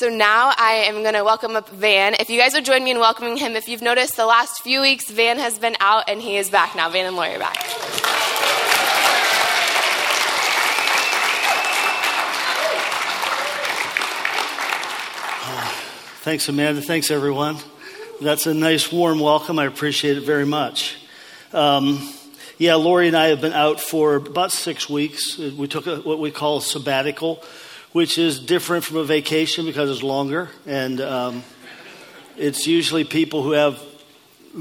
So now I am going to welcome up Van. If you guys would join me in welcoming him, if you've noticed the last few weeks, Van has been out and he is back now. Van and Lori are back. Thanks, Amanda. Thanks, everyone. That's a nice, warm welcome. I appreciate it very much. Um, yeah, Lori and I have been out for about six weeks. We took a, what we call sabbatical, which is different from a vacation because it's longer. And um, it's usually people who have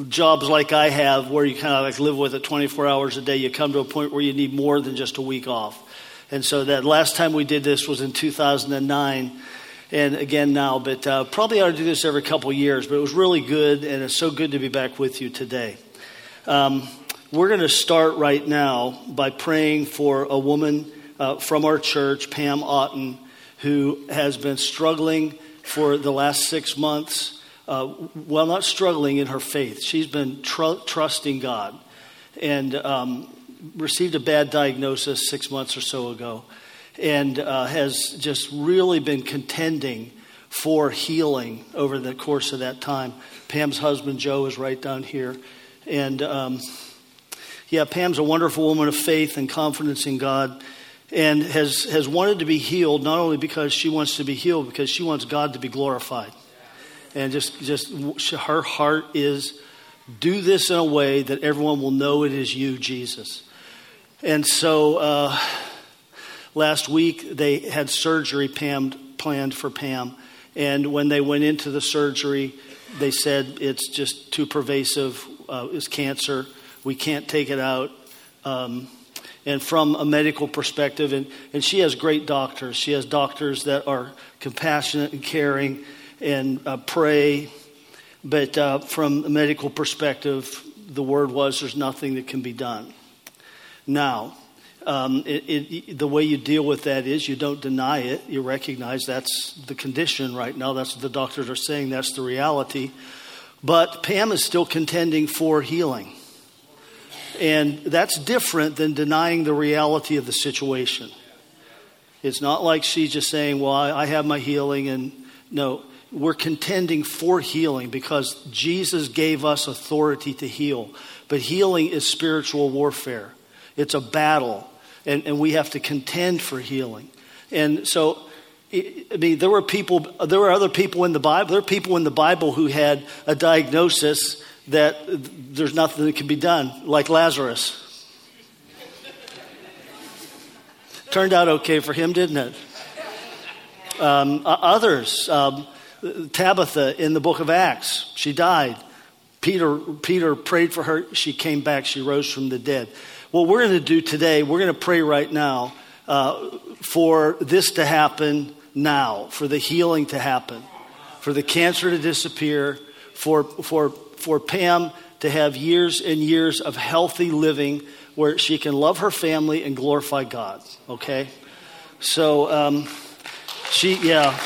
jobs like I have where you kind of like live with it 24 hours a day. You come to a point where you need more than just a week off. And so that last time we did this was in 2009 and again now, but uh, probably ought to do this every couple years. But it was really good, and it's so good to be back with you today. Um, we're going to start right now by praying for a woman uh, from our church, Pam Otten, who has been struggling for the last six months. Uh, well, not struggling in her faith. She's been tr- trusting God and um, received a bad diagnosis six months or so ago and uh, has just really been contending for healing over the course of that time. Pam's husband, Joe, is right down here. And um, yeah, Pam's a wonderful woman of faith and confidence in God and has, has wanted to be healed, not only because she wants to be healed, because she wants God to be glorified. And just, just her heart is do this in a way that everyone will know it is you, Jesus. And so uh, last week they had surgery Pam, planned for Pam. And when they went into the surgery, they said it's just too pervasive, uh, it's cancer we can't take it out. Um, and from a medical perspective, and, and she has great doctors. She has doctors that are compassionate and caring and uh, pray. But uh, from a medical perspective, the word was there's nothing that can be done. Now, um, it, it, the way you deal with that is you don't deny it. You recognize that's the condition right now. That's what the doctors are saying. That's the reality. But Pam is still contending for healing. And that's different than denying the reality of the situation. It's not like she's just saying, Well, I have my healing. And no, we're contending for healing because Jesus gave us authority to heal. But healing is spiritual warfare, it's a battle, and, and we have to contend for healing. And so, I mean, there were people, there were other people in the Bible, there are people in the Bible who had a diagnosis that there's nothing that can be done, like Lazarus. Turned out okay for him, didn't it? Um, others, um, Tabitha in the book of Acts, she died. Peter, Peter prayed for her. She came back. She rose from the dead. What we're going to do today, we're going to pray right now uh, for this to happen now, for the healing to happen, for the cancer to disappear, for, for for Pam to have years and years of healthy living where she can love her family and glorify God. Okay? So, um, she, yeah.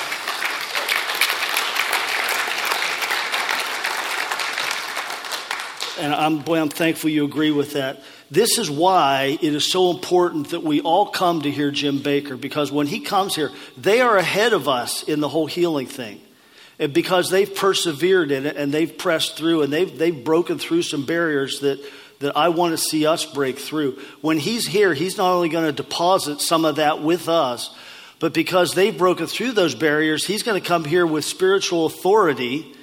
And I'm, boy, I'm thankful you agree with that. This is why it is so important that we all come to hear Jim Baker because when he comes here, they are ahead of us in the whole healing thing because they've persevered in it and they've pressed through and they've, they've broken through some barriers that, that I want to see us break through. When he's here, he's not only going to deposit some of that with us, but because they've broken through those barriers, he's going to come here with spiritual authority.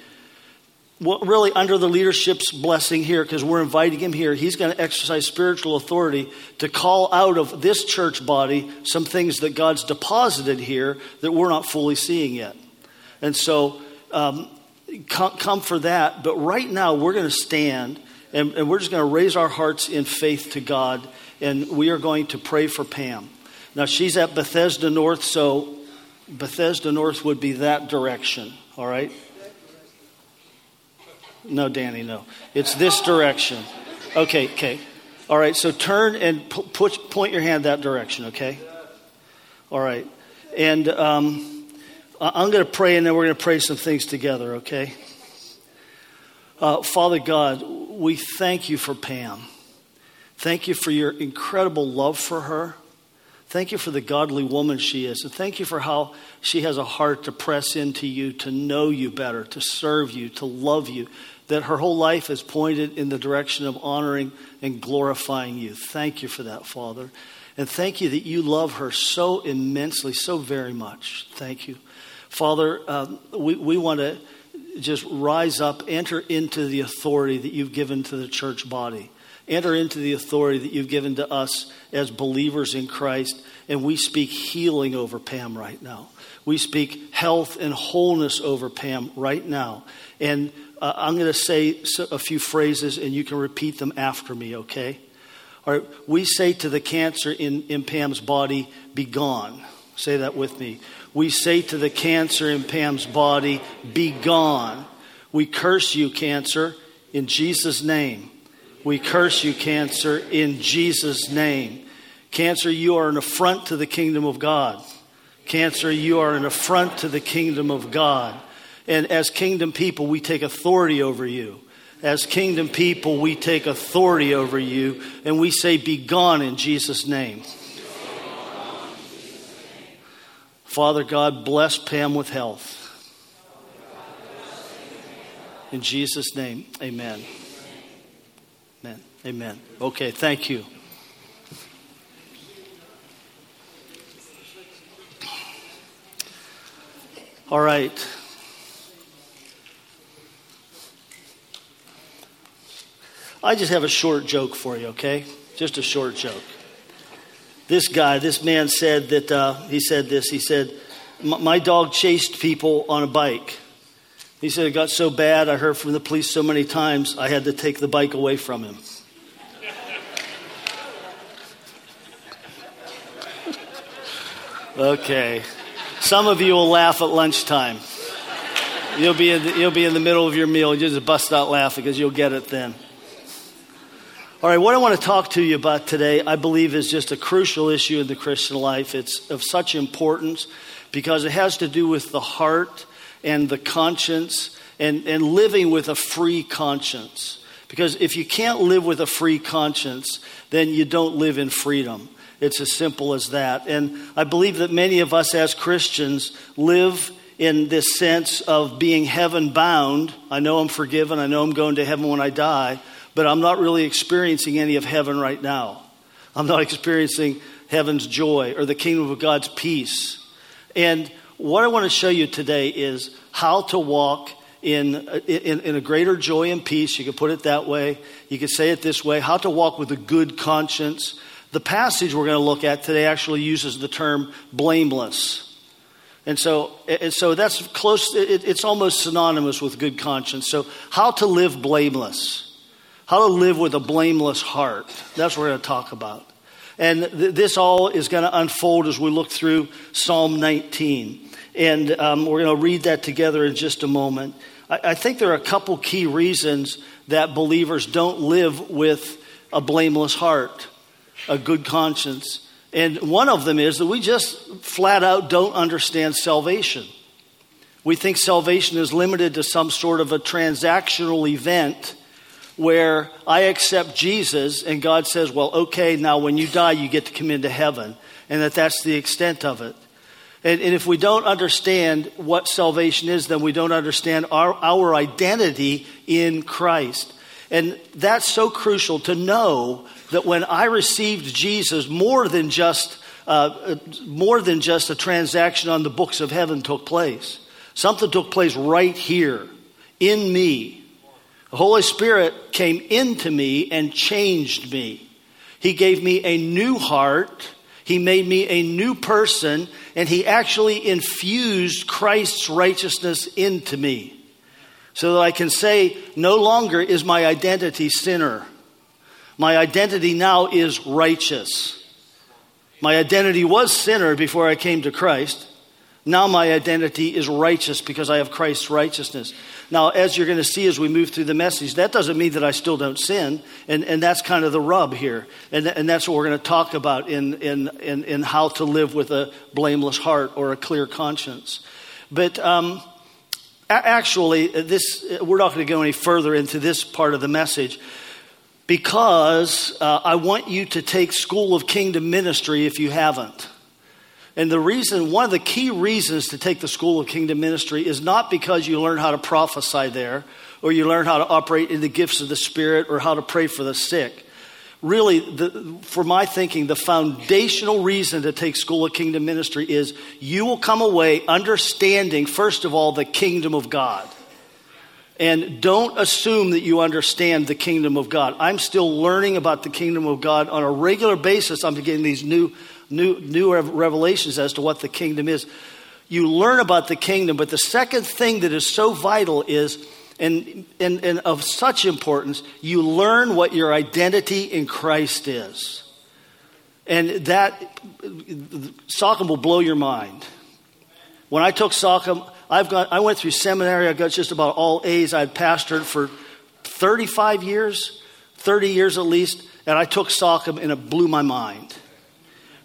Really, under the leadership's blessing here, because we're inviting him here, he's going to exercise spiritual authority to call out of this church body some things that God's deposited here that we're not fully seeing yet. And so um, come, come, for that. But right now, we're going to stand and, and we're just going to raise our hearts in faith to God. And we are going to pray for Pam. Now, she's at Bethesda North, so Bethesda North would be that direction, all right? No, Danny, no. It's this direction. Okay, okay. All right, so turn and put, point your hand that direction, okay? All right. And um, I'm going to pray and then we're going to pray some things together, okay? Uh, Father God, we thank you for Pam. Thank you for your incredible love for her. Thank you for the godly woman she is. And thank you for how she has a heart to press into you, to know you better, to serve you, to love you. That her whole life is pointed in the direction of honoring and glorifying you. Thank you for that, Father. And thank you that you love her so immensely, so very much. Thank you. Father, um, we, we want to just rise up, enter into the authority that you've given to the church body enter into the authority that you've given to us as believers in Christ, and we speak healing over Pam right now. We speak health and wholeness over Pam right now. And uh, I'm going to say a few phrases, and you can repeat them after me, okay? All right, we say to the cancer in, in Pam's body, be gone. Say that with me. We say to the cancer in Pam's body, be gone. We curse you, cancer, in Jesus' name. We curse you, cancer, in Jesus' name. Cancer, you are an affront to the kingdom of God. Cancer, you are an affront to the kingdom of God. And as kingdom people, we take authority over you. As kingdom people, we take authority over you and we say, Be gone in Jesus' name. Father God, bless Pam with health. In Jesus' name, amen. Amen. Amen. Okay, thank you. All right. I just have a short joke for you, okay? Just a short joke. This guy, this man said that, uh, he said this, he said, My dog chased people on a bike. He said it got so bad, I heard from the police so many times, I had to take the bike away from him. Okay. Some of you will laugh at lunchtime. You'll be in the, you'll be in the middle of your meal. You just bust out laughing because you'll get it then. All right, what I want to talk to you about today, I believe, is just a crucial issue in the Christian life. It's of such importance because it has to do with the heart and the conscience and, and living with a free conscience. Because if you can't live with a free conscience, then you don't live in freedom. It's as simple as that. And I believe that many of us as Christians live in this sense of being heaven bound. I know I'm forgiven, I know I'm going to heaven when I die, but I'm not really experiencing any of heaven right now. I'm not experiencing heaven's joy or the kingdom of God's peace. And what I want to show you today is how to walk in, in, in, a greater joy and peace. You could put it that way. You could say it this way how to walk with a good conscience the passage we're going to look at today actually uses the term blameless. And so, and so that's close, it, it's almost synonymous with good conscience. So, how to live blameless. How to live with a blameless heart. That's what we're going to talk about. And th- this all is going to unfold as we look through Psalm 19. And um, we're going to read that together in just a moment. I, I think there are a couple key reasons that believers don't live with a blameless heart a good conscience. And one of them is that we just flat out don't understand salvation. We think salvation is limited to some sort of a transactional event where I accept Jesus and God says, well, okay, now when you die, you get to come into heaven. And that that's the extent of it. And, and if we don't understand what salvation is, then we don't understand our, our identity in Christ. And that's so crucial to know that when I received Jesus, more than just uh, more than just a transaction on the books of heaven took place. Something took place right here in me. The Holy Spirit came into me and changed me. He gave me a new heart. He made me a new person, and He actually infused Christ's righteousness into me so that I can say, no longer is my identity sinner. My identity now is righteous. My identity was sinner before I came to Christ. Now my identity is righteous because I have Christ's righteousness. Now, as you're going to see as we move through the message, that doesn't mean that I still don't sin. And, and that's kind of the rub here. And, and that's what we're going to talk about in, in, in, in how to live with a blameless heart or a clear conscience. But um, actually, this, we're not going to go any further into this part of the message because uh, I want you to take School of Kingdom Ministry if you haven't. And the reason, one of the key reasons to take the School of Kingdom Ministry is not because you learn how to prophesy there, or you learn how to operate in the gifts of the Spirit, or how to pray for the sick. Really, the, for my thinking, the foundational reason to take School of Kingdom Ministry is you will come away understanding, first of all, the kingdom of God. And don't assume that you understand the kingdom of God. I'm still learning about the kingdom of God on a regular basis. I'm getting these new new, new revelations as to what the kingdom is. You learn about the kingdom, but the second thing that is so vital is, and, and, and of such importance, you learn what your identity in Christ is. And that, Sockham will blow your mind. When I took Sockham, I've got, I went through seminary, I got just about all A's. I'd pastored for 35 years, 30 years at least, and I took Sockham and it blew my mind.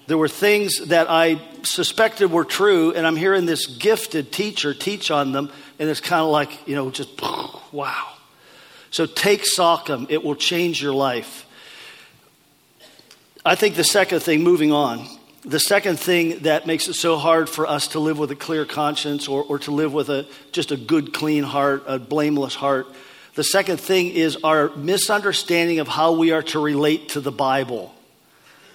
There were things that I suspected were true, and I'm hearing this gifted teacher teach on them, and it's kind of like, you know, just wow. So take Sockham, it will change your life. I think the second thing, moving on, the second thing that makes it so hard for us to live with a clear conscience or, or to live with a, just a good, clean heart, a blameless heart, the second thing is our misunderstanding of how we are to relate to the Bible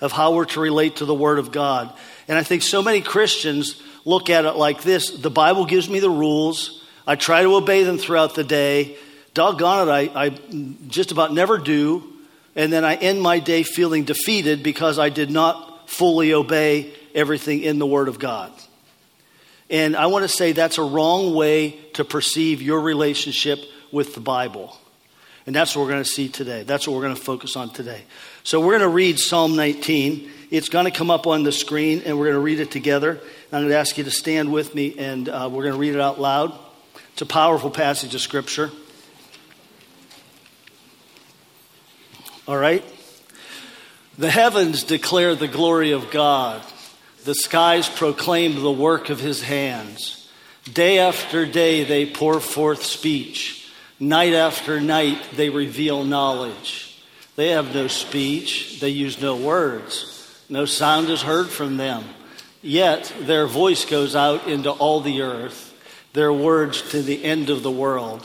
of how we're to relate to the Word of God. And I think so many Christians look at it like this the Bible gives me the rules, I try to obey them throughout the day. Doggone it, I, I just about never do. And then I end my day feeling defeated because I did not fully obey everything in the Word of God. And I want to say that's a wrong way to perceive your relationship with the Bible. And that's what we're going to see today. That's what we're going to focus on today. So we're going to read Psalm 19. It's going to come up on the screen, and we're going to read it together. I'm going to ask you to stand with me, and uh, we're going to read it out loud. It's a powerful passage of Scripture. All right? The heavens declare the glory of God, the skies proclaim the work of his hands. Day after day they pour forth speech. Night after night, they reveal knowledge. They have no speech, they use no words, no sound is heard from them. Yet their voice goes out into all the earth, their words to the end of the world.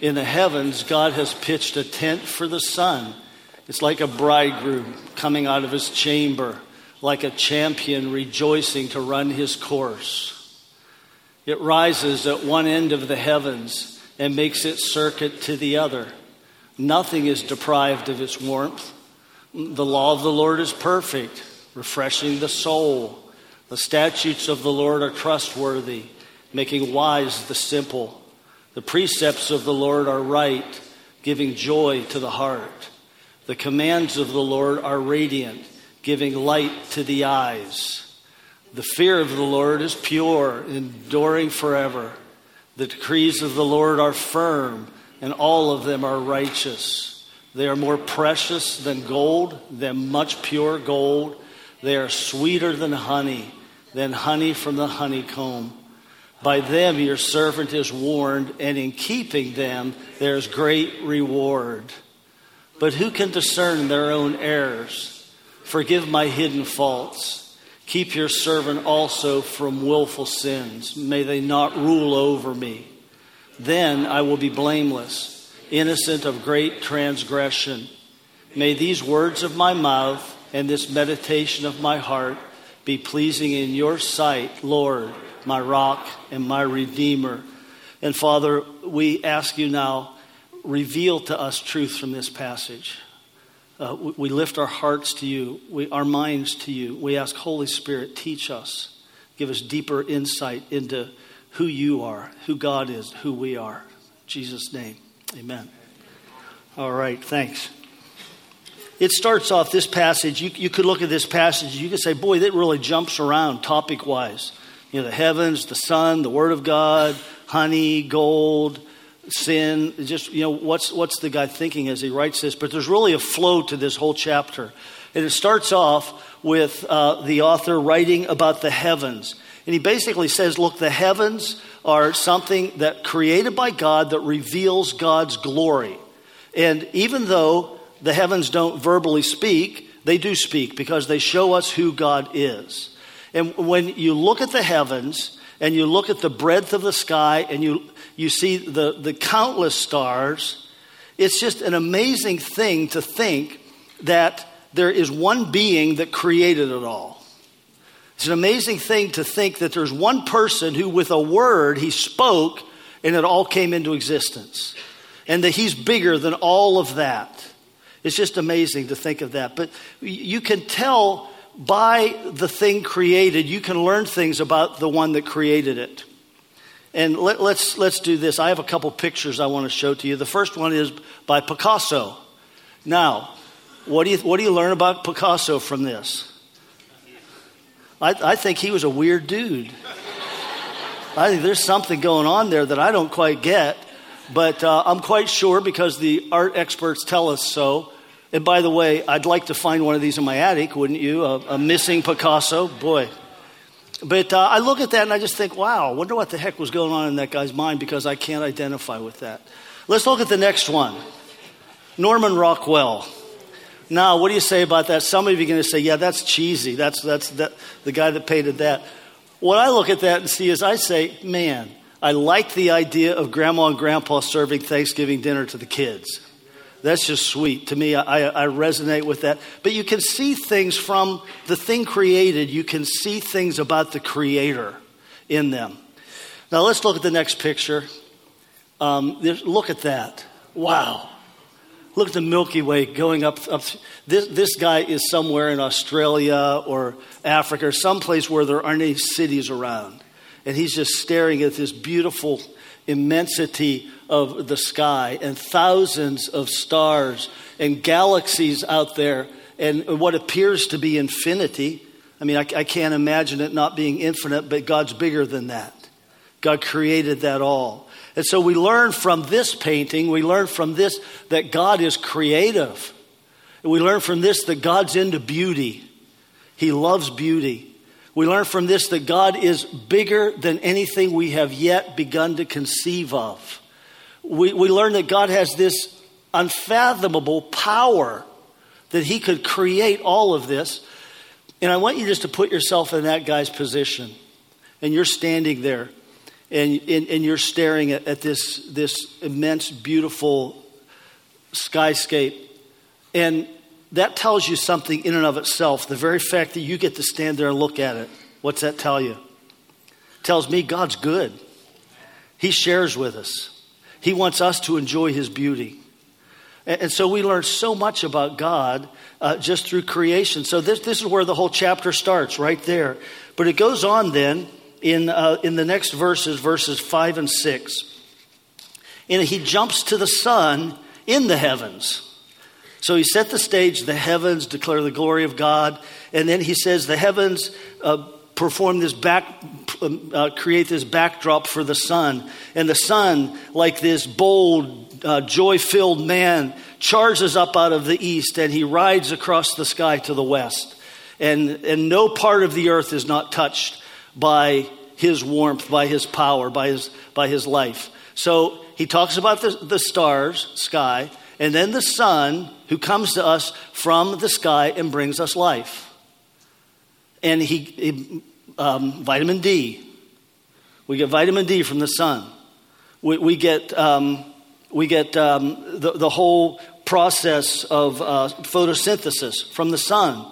In the heavens, God has pitched a tent for the sun. It's like a bridegroom coming out of his chamber, like a champion rejoicing to run his course. It rises at one end of the heavens and makes its circuit to the other. Nothing is deprived of its warmth. The law of the Lord is perfect, refreshing the soul. The statutes of the Lord are trustworthy, making wise the simple. The precepts of the Lord are right, giving joy to the heart. The commands of the Lord are radiant, giving light to the eyes. The fear of the Lord is pure, enduring forever. The decrees of the Lord are firm, and all of them are righteous. They are more precious than gold, than much pure gold. They are sweeter than honey, than honey from the honeycomb. By them your servant is warned, and in keeping them there is great reward. But who can discern their own errors? Forgive my hidden faults Keep your servant also from willful sins. May they not rule over me. Then I will be blameless, innocent of great transgression. May these words of my mouth and this meditation of my heart be pleasing in your sight, Lord, my rock and my redeemer. And Father, we ask you now, reveal to us truth from this passage. Uh, we, we, lift our hearts to you, we, our minds to you. We ask, Holy Spirit, teach us, give us deeper insight into who you are, who God is, who we are. In Jesus' name, amen. All right, thanks. It starts off this passage. You, you could look at this passage, you could say, boy, that really jumps around topic wise. You know, the heavens, the sun, the Word of God, honey, gold, sin. Just, you know, what's, what's the guy thinking as he writes this? But there's really a flow to this whole chapter. And it starts off with uh, the author writing about the heavens. And he basically says, look, the heavens are something that created by God that reveals God's glory. And even though the heavens don't verbally speak, they do speak because they show us who God is. And when you look at the heavens and you look at the breadth of the sky and you, you see the, the countless stars, it's just an amazing thing to think that there is one being that created it all. It's an amazing thing to think that there's one person who, with a word, he spoke and it all came into existence. And that he's bigger than all of that. It's just amazing to think of that. But you can tell by the thing created, you can learn things about the one that created it. And let, us let's, let's do this. I have a couple pictures I want to show to you. The first one is by Picasso. Now, what do you, what do you learn about Picasso from this? I, I think he was a weird dude. I think there's something going on there that I don't quite get, but uh, I'm quite sure because the art experts tell us so. And by the way, I'd like to find one of these in my attic, wouldn't you? A, a missing Picasso, boy. But uh, I look at that and I just think, wow, wonder what the heck was going on in that guy's mind because I can't identify with that. Let's look at the next one Norman Rockwell. Now, what do you say about that? Some of you are going to say, yeah, that's cheesy. That's, that's that, the guy that painted that. What I look at that and see is I say, man, I like the idea of grandma and grandpa serving Thanksgiving dinner to the kids. That's just sweet. To me, I, I, resonate with that. But you can see things from the thing created, you can see things about the creator in them. Now, let's look at the next picture. Um, look at that. Wow. Look at the Milky Way going up. up. This, this guy is somewhere in Australia or Africa or someplace where there aren't any cities around. And he's just staring at this beautiful immensity of the sky and thousands of stars and galaxies out there and what appears to be infinity. I mean, I, I can't imagine it not being infinite, but God's bigger than that. God created that all. And so we learn from this painting, we learn from this that God is creative. We learn from this that God's into beauty. He loves beauty. We learn from this that God is bigger than anything we have yet begun to conceive of. We, we learn that God has this unfathomable power that He could create all of this. And I want you just to put yourself in that guy's position. And you're standing there and, and, and you're staring at, at this, this immense, beautiful skyscape. And that tells you something in and of itself. The very fact that you get to stand there and look at it, what's that tell you? It tells me God's good. He shares with us, He wants us to enjoy His beauty. And, and so we learn so much about God uh, just through creation. So this, this is where the whole chapter starts, right there. But it goes on then in, uh, in the next verses, verses 5 and 6. And he jumps to the sun in the heavens. So he set the stage, the heavens declare the glory of God. And then he says, the heavens uh, perform this back, um, uh, create this backdrop for the sun. And the sun, like this bold, uh, joy filled man, charges up out of the east and he rides across the sky to the west. And, and no part of the earth is not touched by his warmth, by his power, by his, by his life. So he talks about the, the stars, sky, and then the sun who comes to us from the sky and brings us life. And he, he um, vitamin D. We get vitamin D from the sun. We, we get, um, we get um, the, the whole process of uh, photosynthesis from the sun.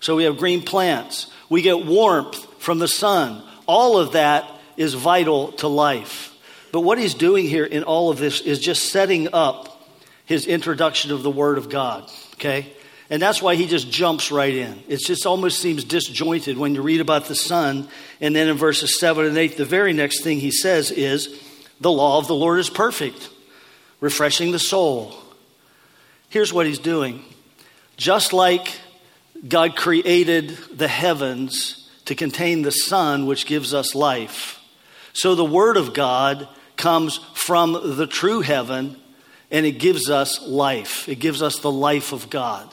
So we have green plants. We get warmth from the sun. All of that is vital to life. But what he's doing here in all of this is just setting up his introduction of the Word of God, okay? And that's why he just jumps right in. It just almost seems disjointed when you read about the sun. And then in verses 7 and 8, the very next thing he says is, The law of the Lord is perfect, refreshing the soul. Here's what he's doing. Just like God created the heavens to contain the sun, which gives us life. So the Word of God comes from the true heaven and it gives us life. It gives us the life of God.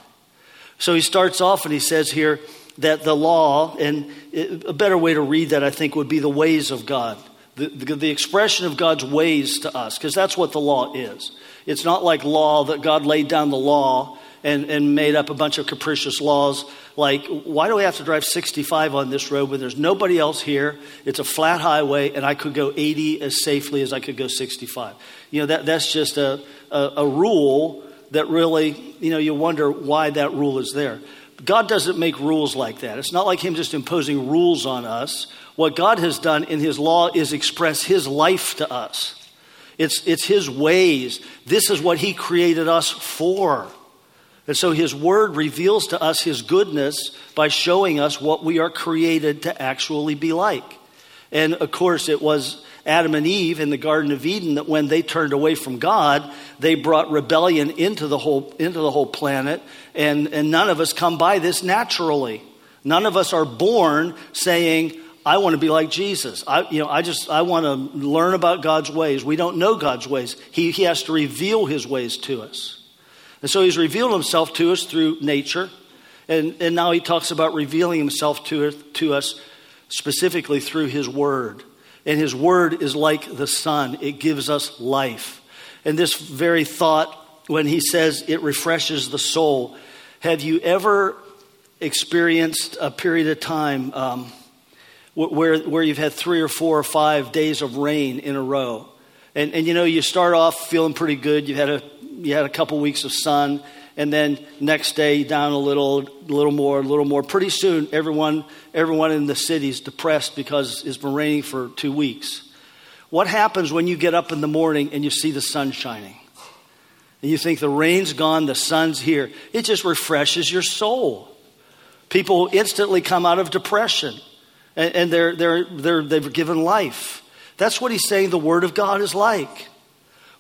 So he starts off and he says here that the law, and a better way to read that I think would be the ways of God. The, the, expression of God's ways to us, because that's what the law is. It's not like law that God laid down the law and, and made up a bunch of capricious laws like, why do we have to drive 65 on this road when there's nobody else here? It's a flat highway, and I could go 80 as safely as I could go 65. You know, that, that's just a, a, a rule that really, you know, you wonder why that rule is there. God doesn't make rules like that. It's not like Him just imposing rules on us. What God has done in His law is express His life to us. It's, it's His ways. This is what He created us for. And so His Word reveals to us His goodness by showing us what we are created to actually be like. And of course, it was Adam and Eve in the Garden of Eden that when they turned away from God, they brought rebellion into the whole, into the whole planet. And, and none of us come by this naturally. None of us are born saying, I want to be like Jesus. I, you know, I just I want to learn about God's ways. We don't know God's ways. He, he has to reveal his ways to us. And so he's revealed himself to us through nature. And, and now he talks about revealing himself to, to us specifically through his word. And his word is like the sun, it gives us life. And this very thought, when he says it refreshes the soul, have you ever experienced a period of time um, where, where you've had three or four or five days of rain in a row? And, and you know, you start off feeling pretty good. You had a you had a couple weeks of sun, and then next day down a little, a little more, a little more. Pretty soon, everyone, everyone in the city is depressed because it's been raining for two weeks. What happens when you get up in the morning and you see the sun shining? And you think the rain's gone, the sun's here. It just refreshes your soul. People instantly come out of depression and, and they're, they're, they're, they've given life. That's what he's saying the Word of God is like.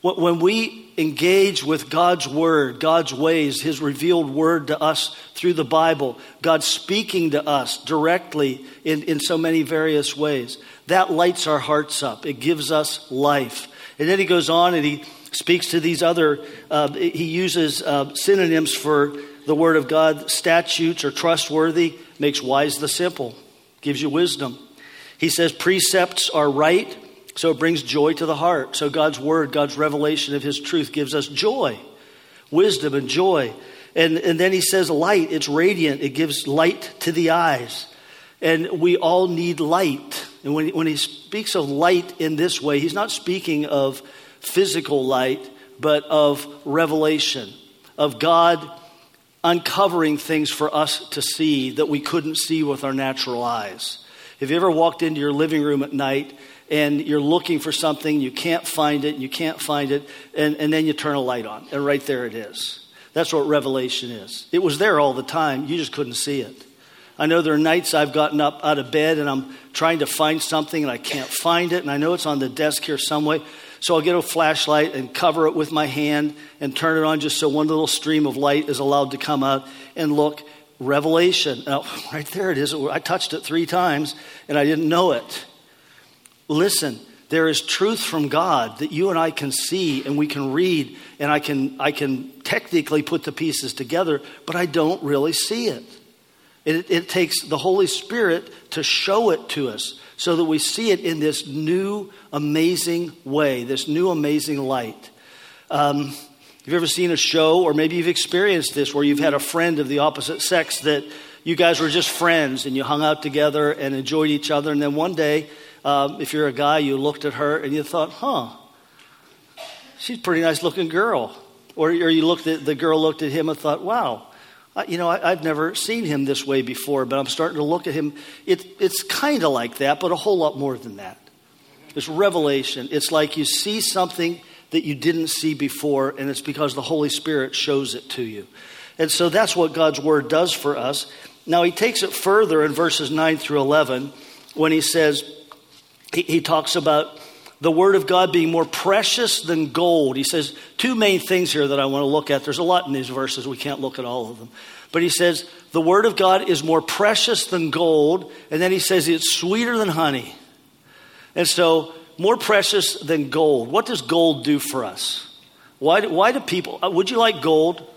When we engage with God's word, God's ways, his revealed word to us through the Bible, God speaking to us directly in, in so many various ways, that lights our hearts up. It gives us life. And then he goes on and he speaks to these other, uh, he uses uh, synonyms for the word of God. Statutes are trustworthy, makes wise the simple, gives you wisdom. He says precepts are right so it brings joy to the heart. So God's word, God's revelation of his truth gives us joy, wisdom, and joy. And, and then he says light, it's radiant, it gives light to the eyes. And we all need light. And when, when he speaks of light in this way, he's not speaking of physical light, but of revelation, of God uncovering things for us to see that we couldn't see with our natural eyes. Have you ever walked into your living room at night and you're looking for something, you can't find it, you can't find it, and, and then you turn a light on, and right there it is. That's what revelation is. It was there all the time, you just couldn't see it. I know there are nights I've gotten up out of bed and I'm trying to find something and I can't find it, and I know it's on the desk here some way. So I'll get a flashlight and cover it with my hand and turn it on just so one little stream of light is allowed to come out and look. Revelation. Now, right there it is. I touched it three times and I didn't know it. Listen, there is truth from God that you and I can see and we can read, and I can, I can technically put the pieces together, but I don't really see it. It. It takes the Holy Spirit to show it to us so that we see it in this new, amazing way, this new, amazing light. Um, have you ever seen a show, or maybe you've experienced this, where you've had a friend of the opposite sex that you guys were just friends and you hung out together and enjoyed each other, and then one day um, if you're a guy, you looked at her and you thought, huh, she's a pretty nice looking girl. Or, or you looked at the girl looked at him and thought, wow, you know, I, have never seen him this way before, but I'm starting to look at him. It, it's kind of like that, but a whole lot more than that. It's revelation. It's like you see something that you didn't see before, and it's because the Holy Spirit shows it to you. And so that's what God's Word does for us. Now, he takes it further in verses 9 through 11 when he says, he, he talks about the Word of God being more precious than gold. He says two main things here that I want to look at. There's a lot in these verses, we can't look at all of them. But he says the Word of God is more precious than gold, and then he says it's sweeter than honey. And so, more precious than gold. What does gold do for us? Why, why do people, uh, would you like gold?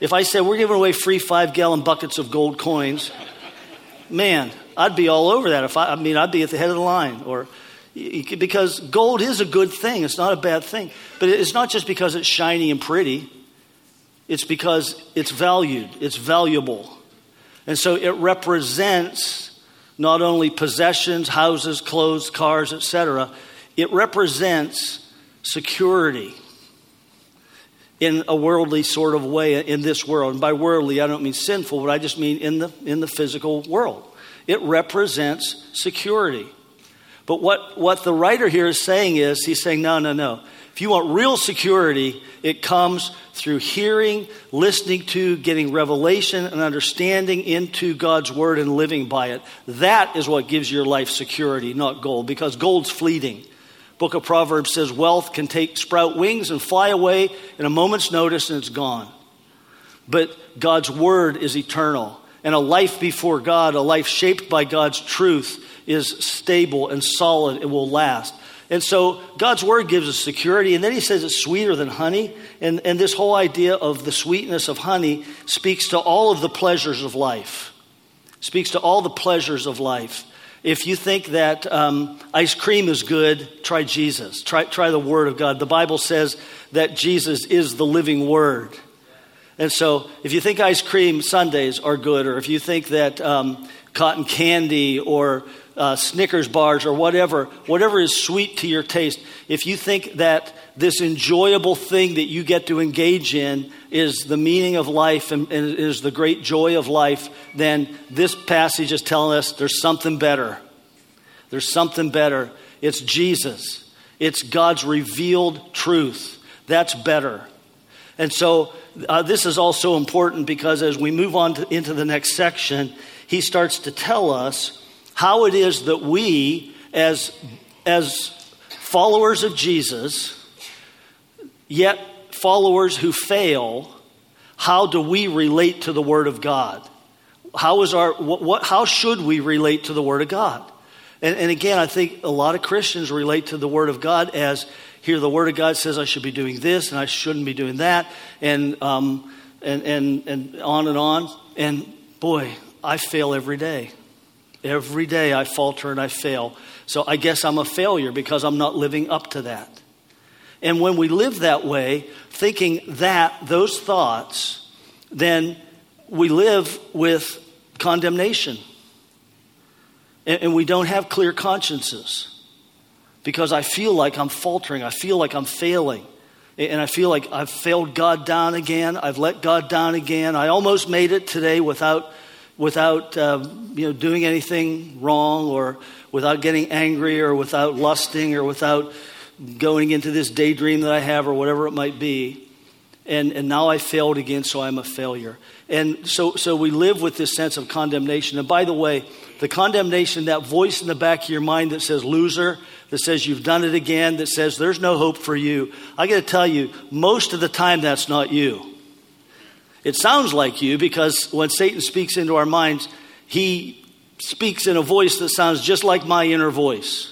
If I said we're giving away free five gallon buckets of gold coins, man, I'd be all over that. If I, I mean, I'd be at the head of the line. Or, Because gold is a good thing, it's not a bad thing. But it's not just because it's shiny and pretty, it's because it's valued, it's valuable. And so it represents not only possessions, houses, clothes, cars, etc., it represents security in a worldly sort of way in this world. And by worldly, I don't mean sinful, but I just mean in the, in the physical world. It represents security. But what, what the writer here is saying is, he's saying, no, no, no. If you want real security, it comes through hearing, listening to, getting revelation and understanding into God's word and living by it. That is what gives your life security, not gold, because gold's fleeting. Book of Proverbs says wealth can take sprout wings and fly away in a moment's notice and it's gone. But God's word is eternal. And a life before God, a life shaped by God's truth, is stable and solid and will last. And so God's word gives us security. And then he says it's sweeter than honey. And, and this whole idea of the sweetness of honey speaks to all of the pleasures of life. Speaks to all the pleasures of life. If you think that um, ice cream is good, try Jesus. Try, try the Word of God. The Bible says that Jesus is the living Word. And so, if you think ice cream sundaes are good, or if you think that um, cotton candy or uh, Snickers bars or whatever, whatever is sweet to your taste, if you think that this enjoyable thing that you get to engage in is the meaning of life and, and is the great joy of life, then this passage is telling us there's something better. There's something better. It's Jesus, it's God's revealed truth. That's better. And so, uh, this is also important because as we move on to, into the next section, he starts to tell us how it is that we, as, as followers of Jesus, yet followers who fail, how do we relate to the Word of God? How, is our, what, what how should we relate to the Word of God? And, and again, I think a lot of Christians relate to the Word of God as here the Word of God says I should be doing this and I shouldn't be doing that, and, um, and, and, and on and on. And boy, I fail every day. Every day I falter and I fail. So I guess I'm a failure because I'm not living up to that. And when we live that way, thinking that, those thoughts, then we live with condemnation. And, and we don't have clear consciences because I feel like I'm faltering. I feel like I'm failing. And I feel like I've failed God down again. I've let God down again. I almost made it today without, without uh, you know, doing anything wrong or without getting angry or without lusting or without going into this daydream that I have or whatever it might be. And, and now I failed again, so I'm a failure. And so, so we live with this sense of condemnation. And by the way, the condemnation, that voice in the back of your mind that says loser, that says you've done it again, that says there's no hope for you, I got to tell you, most of the time that's not you. It sounds like you because when Satan speaks into our minds, he speaks in a voice that sounds just like my inner voice.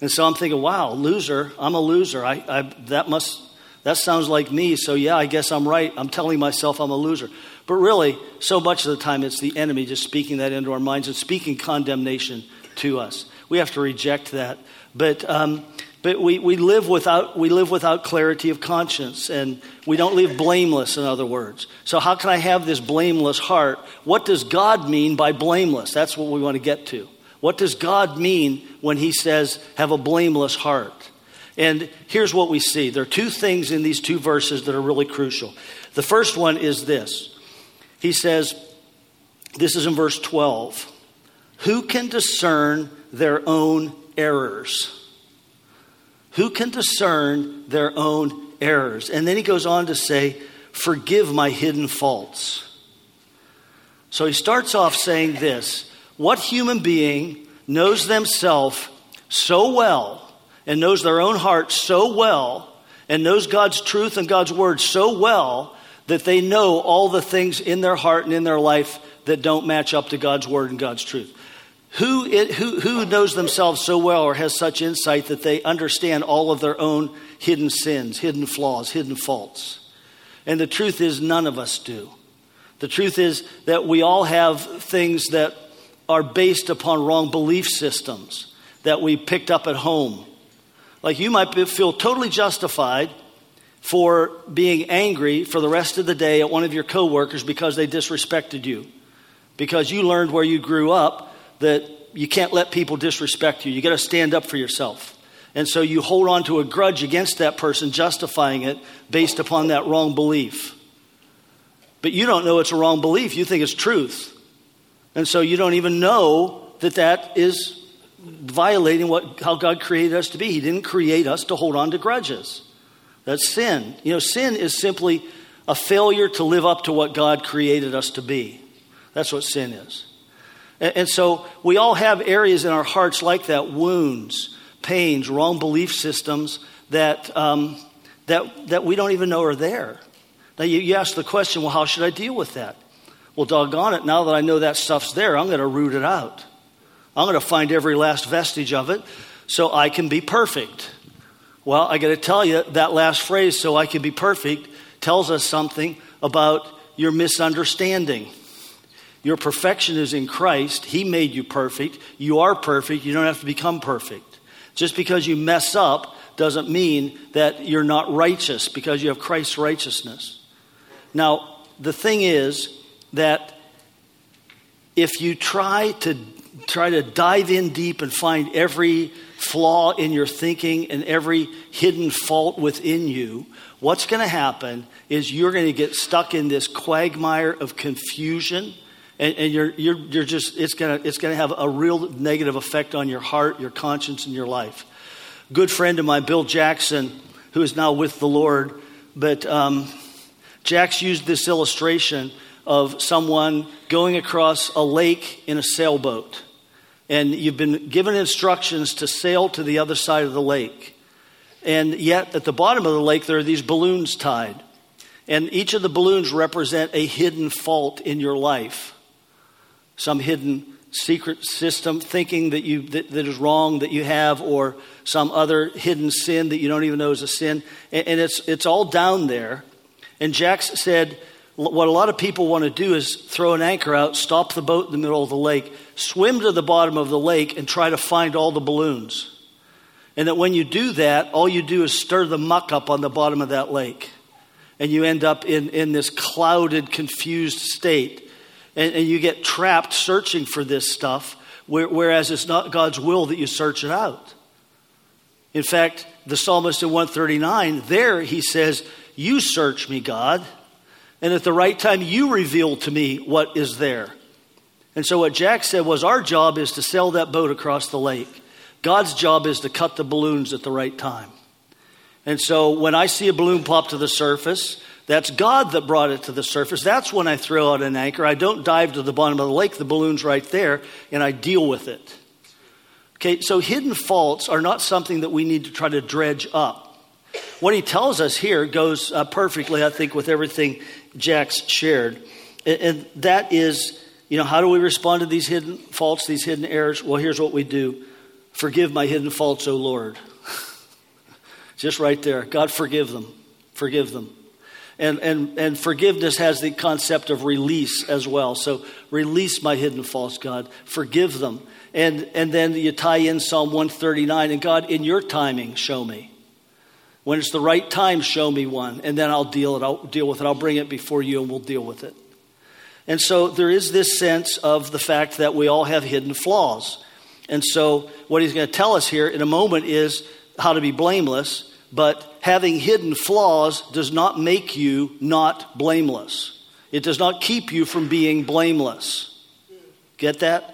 And so I'm thinking, wow, loser, I'm a loser. I, I, that must, that sounds like me. So yeah, I guess I'm right. I'm telling myself I'm a loser. But really, so much of the time, it's the enemy just speaking that into our minds and speaking condemnation to us. We have to reject that. But, um, but we, we, live without, we live without clarity of conscience, and we don't live blameless, in other words. So, how can I have this blameless heart? What does God mean by blameless? That's what we want to get to. What does God mean when He says, have a blameless heart? And here's what we see there are two things in these two verses that are really crucial. The first one is this he says, this is in verse 12 Who can discern their own errors? Who can discern their own errors? And then he goes on to say, Forgive my hidden faults. So he starts off saying this What human being knows themselves so well and knows their own heart so well and knows God's truth and God's word so well that they know all the things in their heart and in their life that don't match up to God's word and God's truth. Who, it, who, who knows themselves so well or has such insight that they understand all of their own hidden sins, hidden flaws, hidden faults? And the truth is, none of us do. The truth is that we all have things that are based upon wrong belief systems that we picked up at home. Like you might feel totally justified for being angry for the rest of the day at one of your coworkers because they disrespected you. Because you learned where you grew up that you can't let people disrespect you. You got to stand up for yourself. And so you hold on to a grudge against that person, justifying it based upon that wrong belief. But you don't know it's a wrong belief. You think it's truth. And so you don't even know that that is violating what, how God created us to be. He didn't create us to hold on to grudges. That's sin. You know, sin is simply a failure to live up to what God created us to be. That's what sin is. And, so we all have areas in our hearts like that wounds, pains, wrong belief systems that, um, that, that we don't even know are there. Now, you, you ask the question, well, how should I deal with that? Well, doggone it, now that I know that stuff's there, I'm going to root it out. I'm going to find every last vestige of it so I can be perfect. Well, I got to tell you, that last phrase, so I can be perfect, tells us something about your misunderstanding. Your perfection is in Christ. He made you perfect. You are perfect. You don't have to become perfect. Just because you mess up doesn't mean that you're not righteous because you have Christ's righteousness. Now, the thing is that if you try to try to dive in deep and find every flaw in your thinking and every hidden fault within you, what's going to happen is you're going to get stuck in this quagmire of confusion. And, and you're, you're, you're just, it's going to, it's to have a real negative effect on your heart, your conscience, and your life. Good friend of mine, Bill Jackson, who is now with the Lord, but um, Jax used this illustration of someone going across a lake in a sailboat. And you've been given instructions to sail to the other side of the lake. And yet, at the bottom of the lake, there are these balloons tied. And each of the balloons represent a hidden fault in your life. Some hidden secret system, thinking that, you, that, that is wrong that you have, or some other hidden sin that you don't even know is a sin. And, and it's, it's all down there. And Jax said, what a lot of people want to do is throw an anchor out, stop the boat in the middle of the lake, swim to the bottom of the lake, and try to find all the balloons. And that when you do that, all you do is stir the muck up on the bottom of that lake. And you end up in, in this clouded, confused state. And, and you get trapped searching for this stuff, whereas it's not God's will that you search it out. In fact, the psalmist in 139, there he says, You search me, God and at the right time, you reveal to me what is there. And so, what Jack said was, Our job is to sail that boat across the lake. God's job is to cut the balloons at the right time. And so, when I see a balloon pop to the surface, that's God that brought it to the surface. That's when I throw out an anchor. I don't dive to the bottom of the lake, the balloon's right there, and I deal with it. Okay, so hidden faults are not something that we need to try to dredge up. What he tells us here goes uh, perfectly, I think, with everything Jack's shared. And, and that is, you know, how do we respond to these hidden faults, these hidden errors? Well, here's what we do Forgive my hidden faults, O Lord. Just right there. God, forgive them. Forgive them. And, and, and forgiveness has the concept of release as well. So release my hidden faults, God. Forgive them. And, and then you tie in Psalm 139 and God, in your timing, show me. When it's the right time, show me one, and then I'll deal it. I'll deal with it. I'll bring it before you, and we'll deal with it. And so there is this sense of the fact that we all have hidden flaws. And so what he's going to tell us here in a moment is how to be blameless, but having hidden flaws does not make you not blameless. It does not keep you from being blameless. Get that?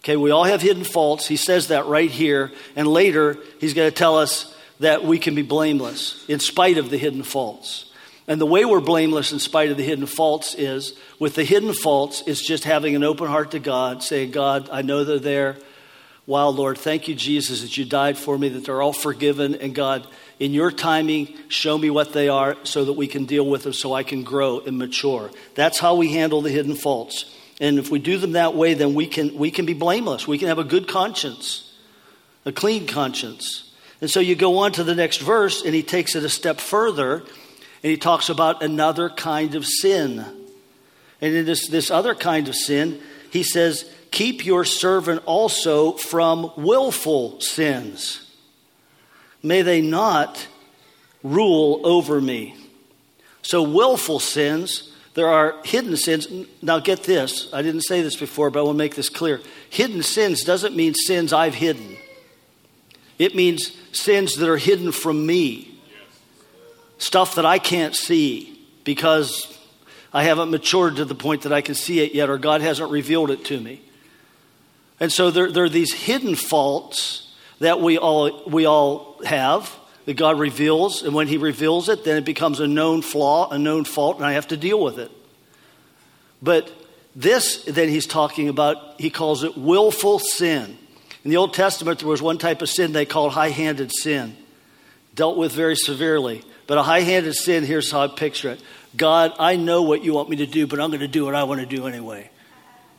Okay, we all have hidden faults. He says that right here. And later, he's going to tell us that we can be blameless in spite of the hidden faults. And the way we're blameless in spite of the hidden faults is with the hidden faults, it's just having an open heart to God, saying, God, I know they're there. Wow, Lord, thank you, Jesus, that you died for me, that they're all forgiven. And God, in your timing, show me what they are so that we can deal with them so I can grow and mature. That's how we handle the hidden faults. And if we do them that way, then we can, we can be blameless. We can have a good conscience, a clean conscience. And so you go on to the next verse, and he takes it a step further, and he talks about another kind of sin. And in this, this other kind of sin, he says Keep your servant also from willful sins. May they not rule over me. So, willful sins, there are hidden sins. Now, get this. I didn't say this before, but I will make this clear. Hidden sins doesn't mean sins I've hidden, it means sins that are hidden from me. Stuff that I can't see because I haven't matured to the point that I can see it yet, or God hasn't revealed it to me. And so there, there are these hidden faults that we all, we all have that God reveals. And when He reveals it, then it becomes a known flaw, a known fault, and I have to deal with it. But this that He's talking about, He calls it willful sin. In the Old Testament, there was one type of sin they called high handed sin, dealt with very severely. But a high handed sin, here's how I picture it God, I know what you want me to do, but I'm going to do what I want to do anyway.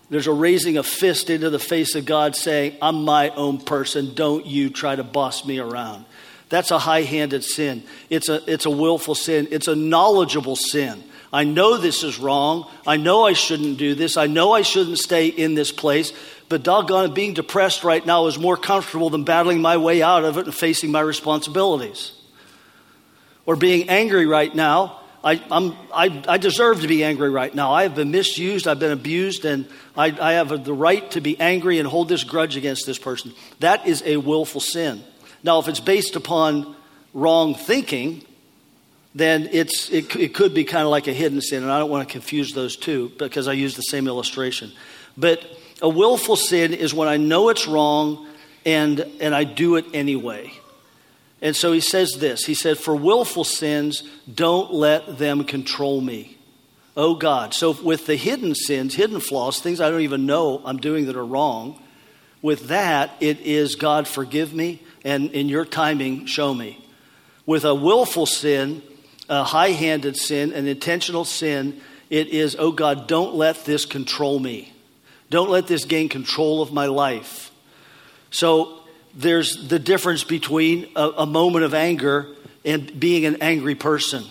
There's a raising a fist into the face of God saying, I'm my own person. Don't you try to boss me around. That's a high handed sin. It's a, it's a willful sin. It's a knowledgeable sin. I know this is wrong. I know I shouldn't do this. I know I shouldn't stay in this place. But doggone it, being depressed right now is more comfortable than battling my way out of it and facing my responsibilities. Or being angry right now I, I'm, I, I deserve to be angry right now. I have been misused, I've been abused, and I, I have the right to be angry and hold this grudge against this person. That is a willful sin. Now, if it's based upon wrong thinking, then it's, it, it could be kind of like a hidden sin, and I don't want to confuse those two because I use the same illustration. But a willful sin is when I know it's wrong and, and I do it anyway. And so he says this He said, For willful sins, don't let them control me. Oh God. So with the hidden sins, hidden flaws, things I don't even know I'm doing that are wrong, with that, it is God, forgive me, and in your timing, show me. With a willful sin, a high handed sin, an intentional sin, it is, oh God, don't let this control me. Don't let this gain control of my life. So there's the difference between a, a, moment of anger and being an angry person.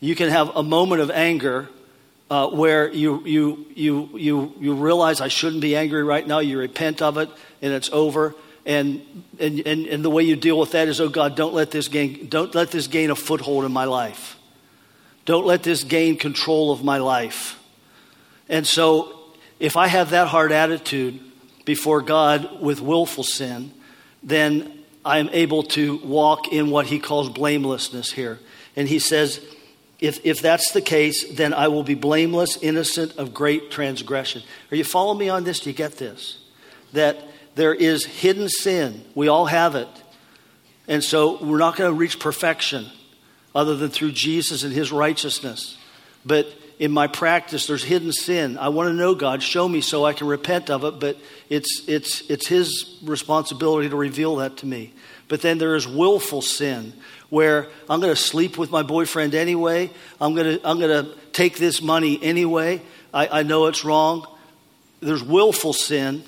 You can have a moment of anger uh, where you, you, you, you, you realize I shouldn't be angry right now, you repent of it, and it's over. And, and, and, and the way you deal with that is, oh God, don't let this gain, don't let this gain a foothold in my life. Don't let this gain control of my life. And so, if I have that hard attitude, before God with willful sin, then I am able to walk in what he calls blamelessness here. And he says, if, if that's the case, then I will be blameless, innocent of great transgression. Are you following me on this? Do you get this? That there is hidden sin. We all have it. And so we're not going to reach perfection other than through Jesus and his righteousness. But in my practice there's hidden sin. I want to know God, show me so I can repent of it, but it's, it's, it's His responsibility to reveal that to me. But then there is willful sin where I'm going to sleep with my boyfriend anyway, I'm going to, I'm going to take this money anyway, I, I know it's wrong. There's willful sin.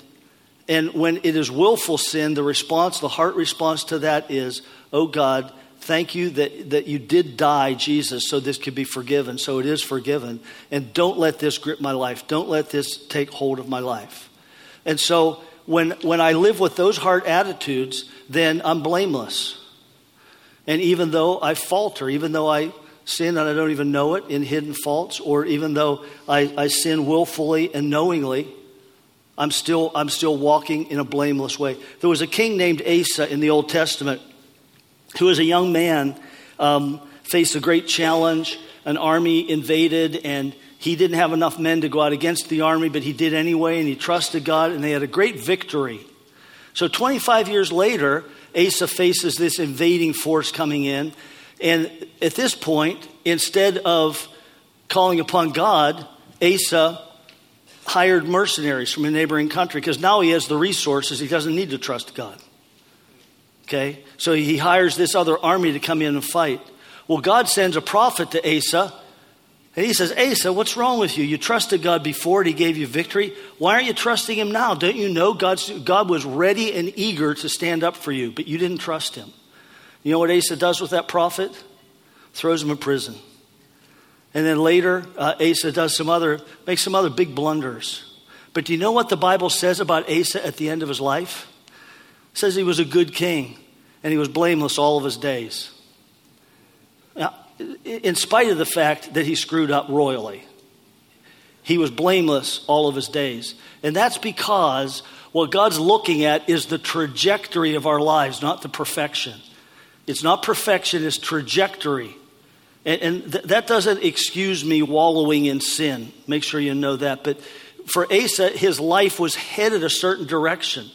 And when it is willful sin, the response, the heart response to that is, oh God, Thank you that, that you did die, Jesus, so this could be forgiven. So it is forgiven. And don't let this grip my life. Don't let this take hold of my life. And so when, when I live with those heart attitudes, then I'm blameless. And even though I falter, even though I sin and I don't even know it in hidden faults, or even though I, I sin willfully and knowingly, I'm still, I'm still walking in a blameless way. There was a king named Asa in the Old Testament who, as a young man, um, faced a great challenge. An army invaded, and he didn't have enough men to go out against the army, but he did anyway, and he trusted God, and they had a great victory. So, 25 years later, Asa faces this invading force coming in, and at this point, instead of calling upon God, Asa hired mercenaries from a neighboring country because now he has the resources. He doesn't need to trust God. Okay? So he hires this other army to come in and fight. Well, God sends a prophet to Asa, and he says, Asa, what's wrong with you? You trusted God before and he gave you victory. Why aren't you trusting him now? Don't you know God's, God was ready and eager to stand up for you, but you didn't trust him? You know what Asa does with that prophet? Throws him in prison. And then later, uh, Asa does some other, makes some other big blunders. But do you know what the Bible says about Asa at the end of his life? It says he was a good king and he was blameless all of his days. Now, in spite of the fact that he screwed up royally, he was blameless all of his days. And that's because what God's looking at is the trajectory of our lives, not the perfection. It's not perfection, it's trajectory. And, and th- that doesn't excuse me wallowing in sin. Make sure you know that. But for Asa, his life was headed a certain direction.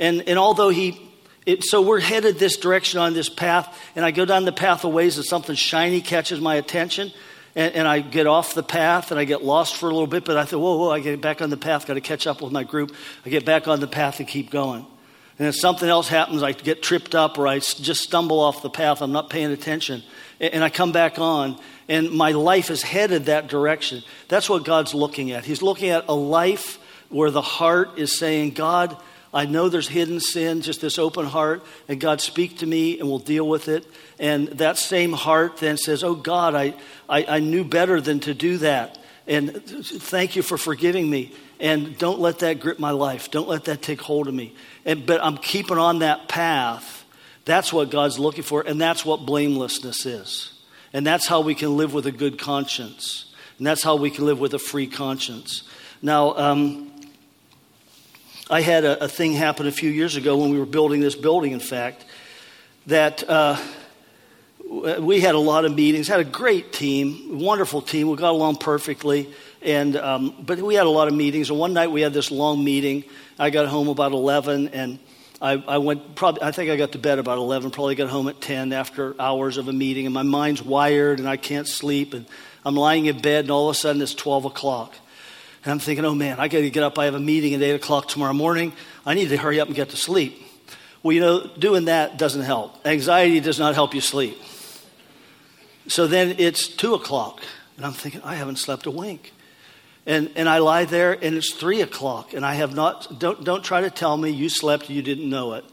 And, and although he, it, so we're headed this direction on this path, and I go down the path of ways and something shiny catches my attention, and, and, I get off the path and I get lost for a little bit, but I thought, whoa, whoa, I get back on the path, got to catch up with my group. I get back on the path and keep going. And if something else happens, I get tripped up or I just stumble off the path, I'm not paying attention, and I come back on, and my life is headed that direction. That's what God's looking at. He's looking at a life where the heart is saying, God, I know there's hidden sin, just this open heart, and God, speak to me and we'll deal with it. And that same heart then says, Oh God, I, I, I knew better than to do that. And thank you for forgiving me. And don't let that grip my life. Don't let that take hold of me. And, but I'm keeping on that path. That's what God's looking for, and that's what blamelessness is. And that's how we can live with a good conscience. And that's how we can live with a free conscience. Now, um, I had a, a, thing happen a few years ago when we were building this building, in fact, that uh, we had a lot of meetings, had a great team, wonderful team. We got along perfectly. And, um, but we had a lot of meetings. And one night we had this long meeting. I got home about 11 and I, I, went probably, I think I got to bed about 11, probably got home at 10 after hours of a meeting. And my mind's wired and I can't sleep. And I'm lying in bed and all of a sudden it's 12 o'clock. And I'm thinking, oh man, I got to get up. I have a meeting at 8 o'clock tomorrow morning. I need to hurry up and get to sleep. Well, you know, doing that doesn't help. Anxiety does not help you sleep. So then it's 2 o'clock. And I'm thinking, I haven't slept a wink. And, and I lie there and it's 3 o'clock. And I have not, don't, don't try to tell me you slept, you didn't know it.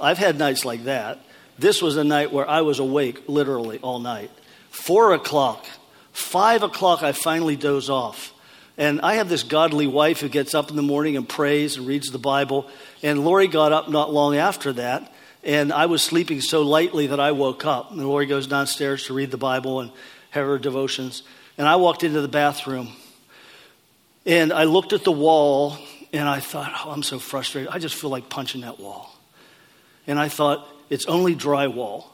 I've had nights like that. This was a night where I was awake literally all night. 4 o'clock. 5 o'clock, I finally doze off. And I have this godly wife who gets up in the morning and prays and reads the Bible. And Lori got up not long after that. And I was sleeping so lightly that I woke up. And Lori goes downstairs to read the Bible and have her devotions. And I walked into the bathroom. And I looked at the wall and I thought, oh, I'm so frustrated. I just feel like punching that wall. And I thought, it's only drywall.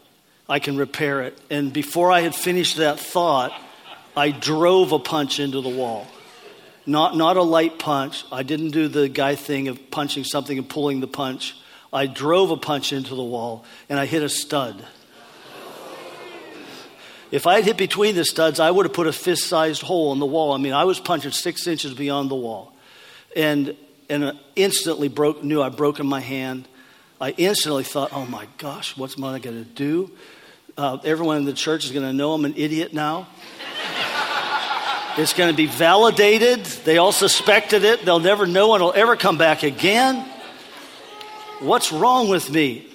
I can repair it. And before I had finished that thought, I drove a punch into the wall. Not, not a light punch. I didn't do the guy thing of punching something and pulling the punch. I drove a punch into the wall and I hit a stud. If I had hit between the studs, I would have put a fist sized hole in the wall. I mean, I was punching six inches beyond the wall. And, and instantly broke, knew I'd broken my hand. I instantly thought, oh my gosh, what's I going to do? Uh, everyone in the church is going to know I'm an idiot now. It's going to be validated. They all suspected it. They'll never know and it'll ever come back again. What's wrong with me?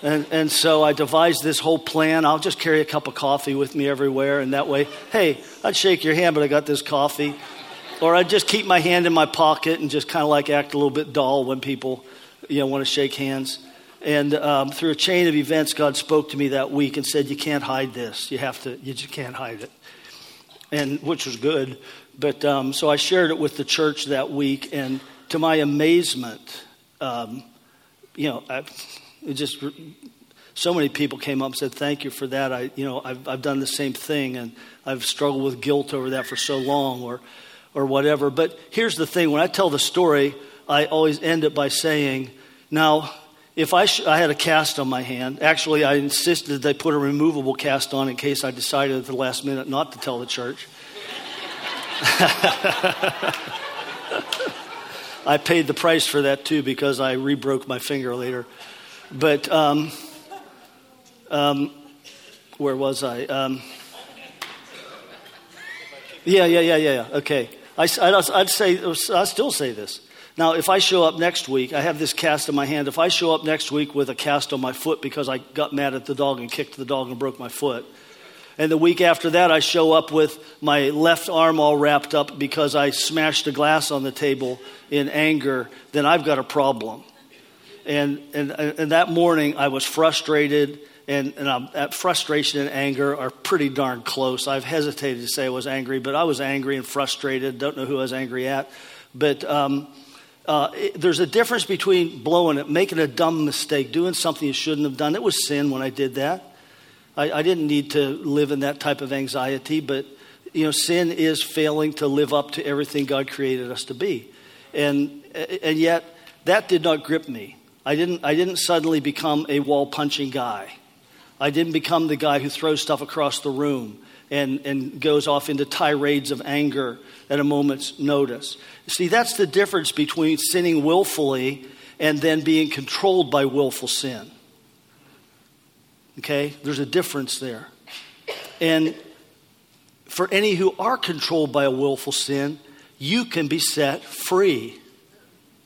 And, and so I devised this whole plan. I'll just carry a cup of coffee with me everywhere, and that way, hey, I'd shake your hand, but I got this coffee. Or I'd just keep my hand in my pocket and just kind of like act a little bit dull when people, you know, want to shake hands. And um, through a chain of events, God spoke to me that week and said, "You can't hide this. You have to. You just can't hide it." And which was good. But um, so I shared it with the church that week, and to my amazement, um, you know, I, just so many people came up and said, "Thank you for that." I, you know, I've, I've done the same thing, and I've struggled with guilt over that for so long, or, or whatever. But here's the thing: when I tell the story, I always end it by saying, "Now, if I, sh- I had a cast on my hand, actually, I insisted they put a removable cast on in case I decided at the last minute not to tell the church. I paid the price for that too because I rebroke my finger later. But um, um, where was I? Um, yeah, yeah, yeah, yeah, yeah. Okay. I, I'd, I'd say, I'd still say this. Now, if I show up next week, I have this cast in my hand. If I show up next week with a cast on my foot because I got mad at the dog and kicked the dog and broke my foot, And the week after that, I show up with my left arm all wrapped up because I smashed a glass on the table in anger, then I've got a problem. And, and, and that morning, I was frustrated, and, and that frustration and anger are pretty darn close. I've hesitated to say I was angry, but I was angry and frustrated. Don't know who I was angry at. But um, uh, there's a difference between blowing it, making a dumb mistake, doing something you shouldn't have done. It was sin when I did that. I, I didn't need to live in that type of anxiety, but you know, sin is failing to live up to everything God created us to be. And, and yet, that did not grip me. I didn't, I didn't suddenly become a wall punching guy. I didn't become the guy who throws stuff across the room and, and goes off into tirades of anger at a moment's notice. See, that's the difference between sinning willfully and then being controlled by willful sin. Okay? There's a difference there. And for any who are controlled by a willful sin, you can be set free.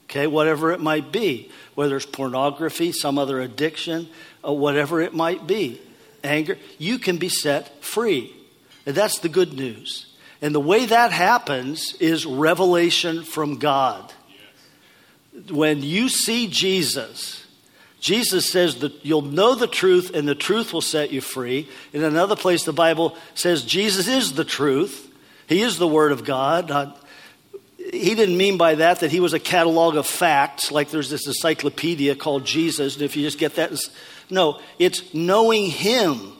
Okay? Whatever it might be, whether it's pornography, some other addiction, or whatever it might be, anger, you can be set free. And that's the good news. And the way that happens is revelation from God. When you see Jesus, Jesus says that you'll know the truth and the truth will set you free. In another place, the Bible says Jesus is the truth. He is the Word of God. he didn't mean by that that he was a catalog of facts, like there's this encyclopedia called Jesus, and if you just get that. No, it's knowing Him,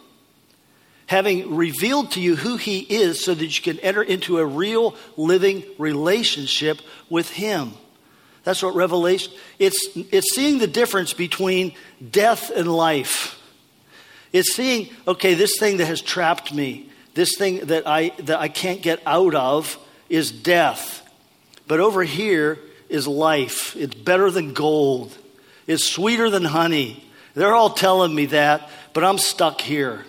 having revealed to you who He is so that you can enter into a real living relationship with Him. That's what Revelation, it's, it's seeing the difference between death and life. It's seeing, okay, this thing that has trapped me, this thing that I, that I can't get out of is death. But over here is life. It's better than gold. It's sweeter than honey. They're all telling me that, but I'm stuck here.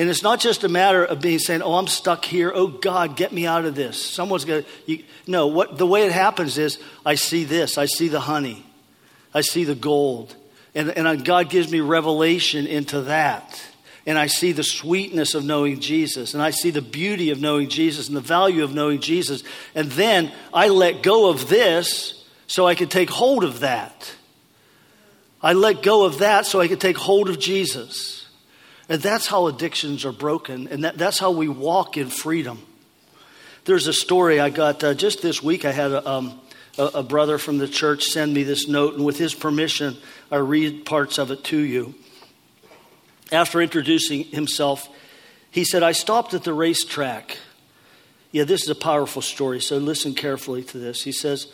And it's not just a matter of being saying, "Oh, I'm stuck here. Oh God, get me out of this." Someone's going to No, what the way it happens is I see this. I see the honey. I see the gold. And and God gives me revelation into that. And I see the sweetness of knowing Jesus, and I see the beauty of knowing Jesus and the value of knowing Jesus. And then I let go of this so I can take hold of that. I let go of that so I can take hold of Jesus. And that's how addictions are broken, and that, that's how we walk in freedom. There's a story I got uh, just this week. I had a, um, a, a brother from the church send me this note, and with his permission, I read parts of it to you. After introducing himself, he said, I stopped at the racetrack. Yeah, this is a powerful story, so listen carefully to this. He says,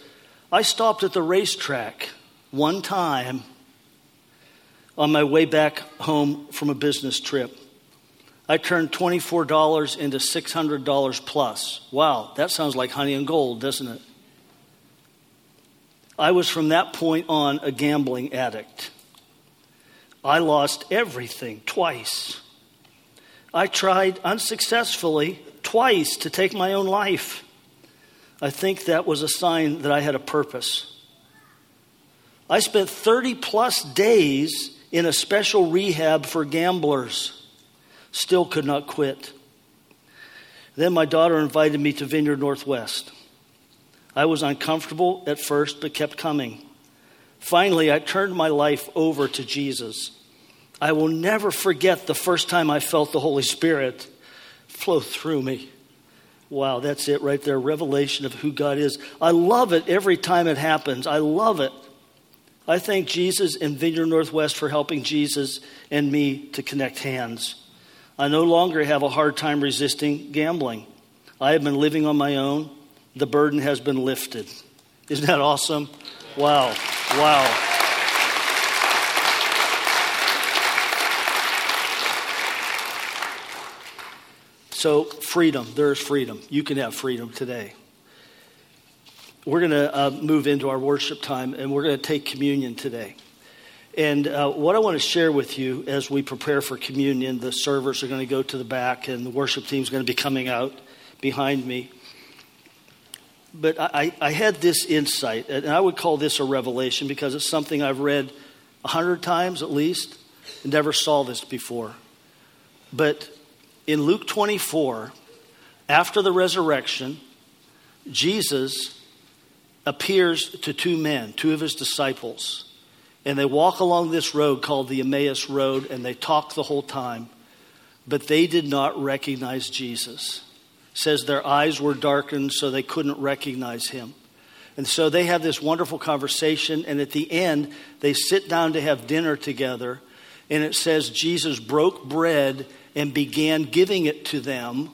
I stopped at the racetrack one time on my way back home from a business trip. I turned $24 into $600 plus. Wow, that sounds like honey and gold, doesn't it? I was from that point on a gambling addict. I lost everything twice. I tried unsuccessfully twice to take my own life. I think that was a sign that I had a purpose. I spent 30 plus days in a special rehab for gamblers. Still could not quit. Then my daughter invited me to Vineyard Northwest. I was uncomfortable at first, but kept coming. Finally, I turned my life over to Jesus. I will never forget the first time I felt the Holy Spirit flow through me. Wow, that's it right there. Revelation of who God is. I love it every time it happens. I love it. I thank Jesus and Vineyard Northwest for helping Jesus and me to connect hands. I no longer have a hard time resisting gambling. I have been living on my own. The burden has been lifted. Isn't that awesome? Wow. Wow. So, freedom. There is freedom. You can have freedom today we're going to uh, move into our worship time and we're going to take communion today. And uh, what I want to share with you as we prepare for communion, the servers are going to go to the back and the worship team is going to be coming out behind me. But I, I had this insight, and I would call this a revelation because it's something I've read a hundred times at least and never saw this before. But in Luke 24, after the resurrection, Jesus appears to two men, two of his disciples. And they walk along this road called the Emmaus Road, and they talk the whole time. But they did not recognize Jesus. It says their eyes were darkened, so they couldn't recognize him. And so they have this wonderful conversation, and at the end, they sit down to have dinner together. And it says Jesus broke bread and began giving it to them.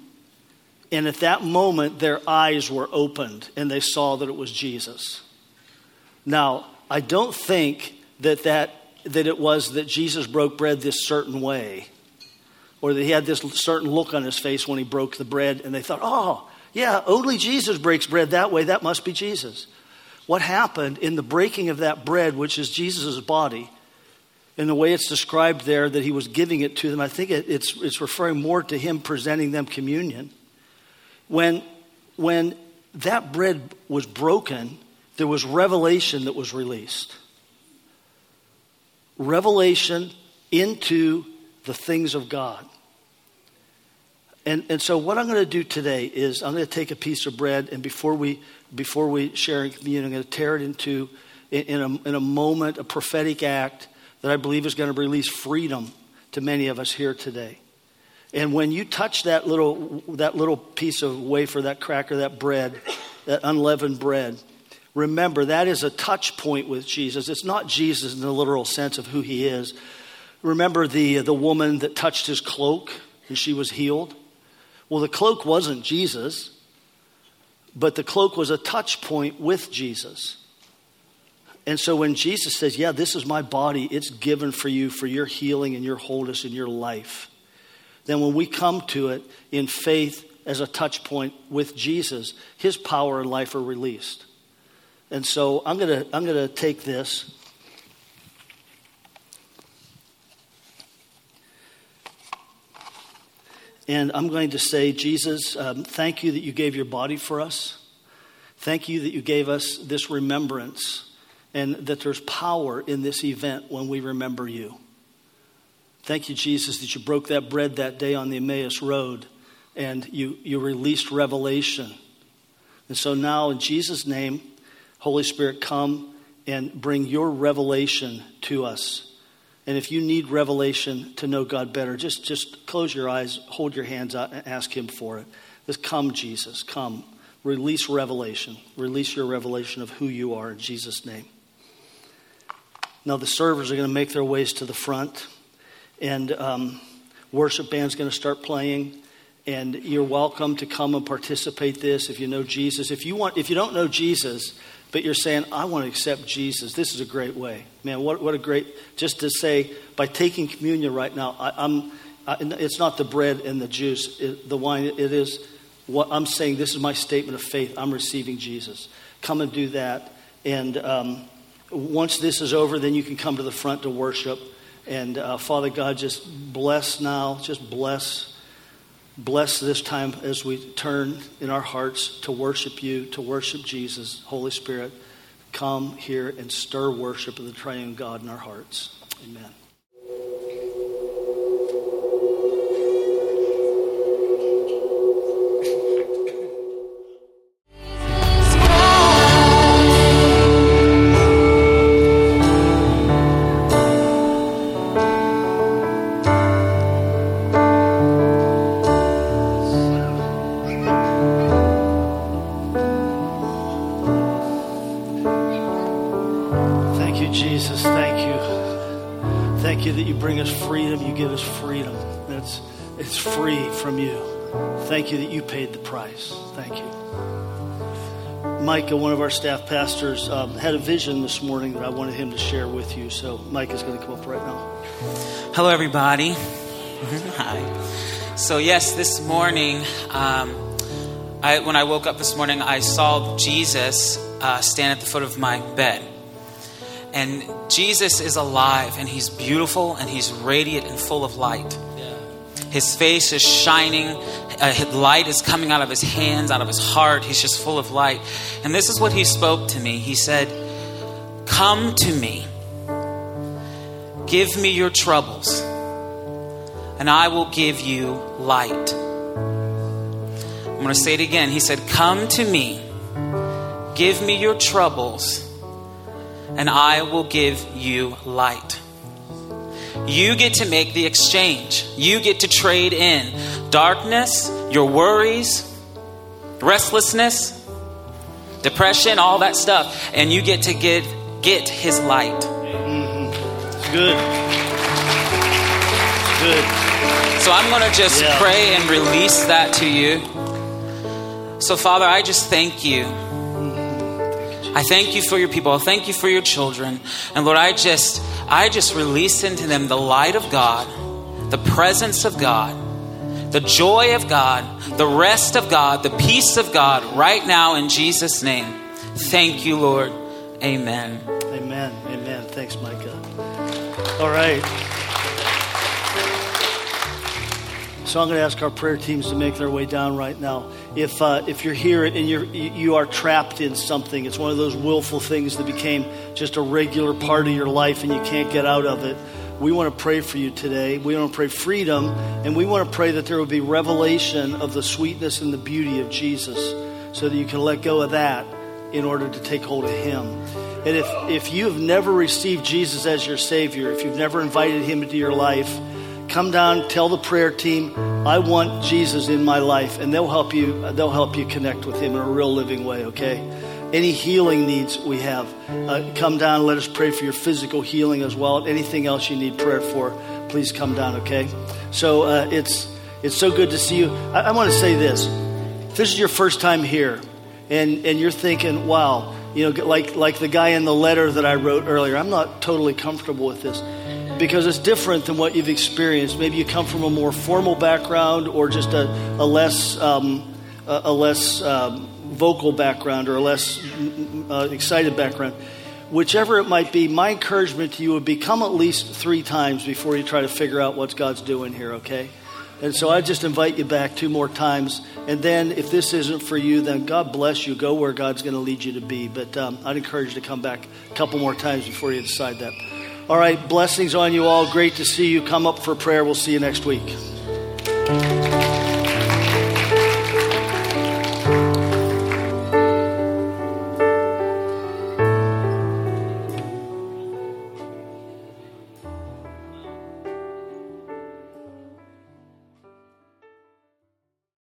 And at that moment, their eyes were opened and they saw that it was Jesus. Now, I don't think that, that, that it was that Jesus broke bread this certain way or that he had this certain look on his face when he broke the bread and they thought, oh, yeah, only Jesus breaks bread that way. That must be Jesus. What happened in the breaking of that bread, which is Jesus' body, in the way it's described there that he was giving it to them, I think it, it's, it's referring more to him presenting them communion. When, when that bread was broken, there was revelation that was released. Revelation into the things of God. And, and so what I'm going to do today is I'm going to take a piece of bread and before we, before we share in communion, I'm going to tear it into, in, a, in a moment, a prophetic act that I believe is going to release freedom to many of us here today. And when you touch that little, that little piece of wafer, that cracker, that bread, that unleavened bread, remember that is a touch point with Jesus. It's not Jesus in the literal sense of who he is. Remember the, the woman that touched his cloak and she was healed? Well, the cloak wasn't Jesus, but the cloak was a touch point with Jesus. And so when Jesus says, Yeah, this is my body, it's given for you for your healing and your wholeness in your life, then when we come to it in faith as a touch point with Jesus, his power and life are released. And so I'm going to I'm going to take this. And I'm going to say, Jesus, um, thank you that you gave your body for us. Thank you that you gave us this remembrance and that there's power in this event when we remember you. Thank you, Jesus, that you broke that bread that day on the Emmaus Road and you, you released revelation. And so now, in Jesus' name, Holy Spirit, come and bring your revelation to us. And if you need revelation to know God better, just, just close your eyes, hold your hands out, and ask Him for it. Just come, Jesus, come. Release revelation. Release your revelation of who you are in Jesus' name. Now, the servers are going to make their ways to the front, and um, worship band's going to start playing. And you're welcome to come and participate this if you know Jesus. If you want, if you don't know Jesus, but you're saying, I want to accept Jesus, this is a great way. Man, what, what a great, just to say, by taking communion right now, I, am it's not the bread and the juice, it, the wine, it is what I'm saying, this is my statement of faith. I'm receiving Jesus. Come and do that. And um, once this is over, then you can come to the front to worship. And uh, Father God, just bless now, just bless, bless this time as we turn in our hearts to worship you, to worship Jesus. Holy Spirit, come here and stir worship of the triune God in our hearts. Amen. Thank you that you paid the price. Thank you. Micah, one of our staff pastors, um, had a vision this morning that I wanted him to share with you. So Mike is going to come up right now. Hello, everybody. Hi. So yes, this morning, um, I, when I woke up this morning, I saw Jesus uh, stand at the foot of my bed. And Jesus is alive, and he's beautiful, and he's radiant and full of light. His face is shining. Uh, light is coming out of his hands, out of his heart. He's just full of light. And this is what he spoke to me. He said, Come to me. Give me your troubles. and I will give you light. I'm going to say it again. He said, Come to me, give me your troubles, and I will give you light. You get to make the exchange. You get to trade in darkness, your worries, restlessness, depression, all that stuff, and you get to get get his light. It's good. Good. So I'm going to just Yeah. pray and release that to you. So Father, I just thank you. I thank you for your people. I thank you for your children. And Lord, I just I just release into them the light of God, the presence of God, the joy of God, the rest of God, the peace of God right now in Jesus name. Thank you, Lord. Amen. Amen. Amen. Thanks, Micah. All right. So I'm going to ask our prayer teams to make their way down right now. If uh, if you're here and you're you are trapped in something, it's one of those willful things that became just a regular part of your life and you can't get out of it. We want to pray for you today. We want to pray freedom, and we want to pray that there will be revelation of the sweetness and the beauty of Jesus, so that you can let go of that in order to take hold of Him. And if, if you have never received Jesus as your Savior, if you've never invited Him into your life, come down, tell the prayer team, I want Jesus in my life, and they'll help you. They'll help you connect with Him in a real living way. Okay. Any healing needs we have, uh, come down. Let us pray for your physical healing as well. Anything else you need prayer for, please come down. Okay. So uh, it's it's so good to see you. I, I want to say this: if this is your first time here, and and you're thinking, wow, you know, like like the guy in the letter that I wrote earlier, I'm not totally comfortable with this because it's different than what you've experienced. Maybe you come from a more formal background or just a, a less um, a, a less um, vocal background or a less uh, excited background. Whichever it might be, my encouragement to you would be come at least three times before you try to figure out what God's doing here, okay? And so I just invite you back two more times. And then if this isn't for you, then God bless you. Go where God's going to lead you to be. But um, I'd encourage you to come back a couple more times before you decide that. All right, blessings on you all. Great to see you. Come up for prayer. We'll see you next week.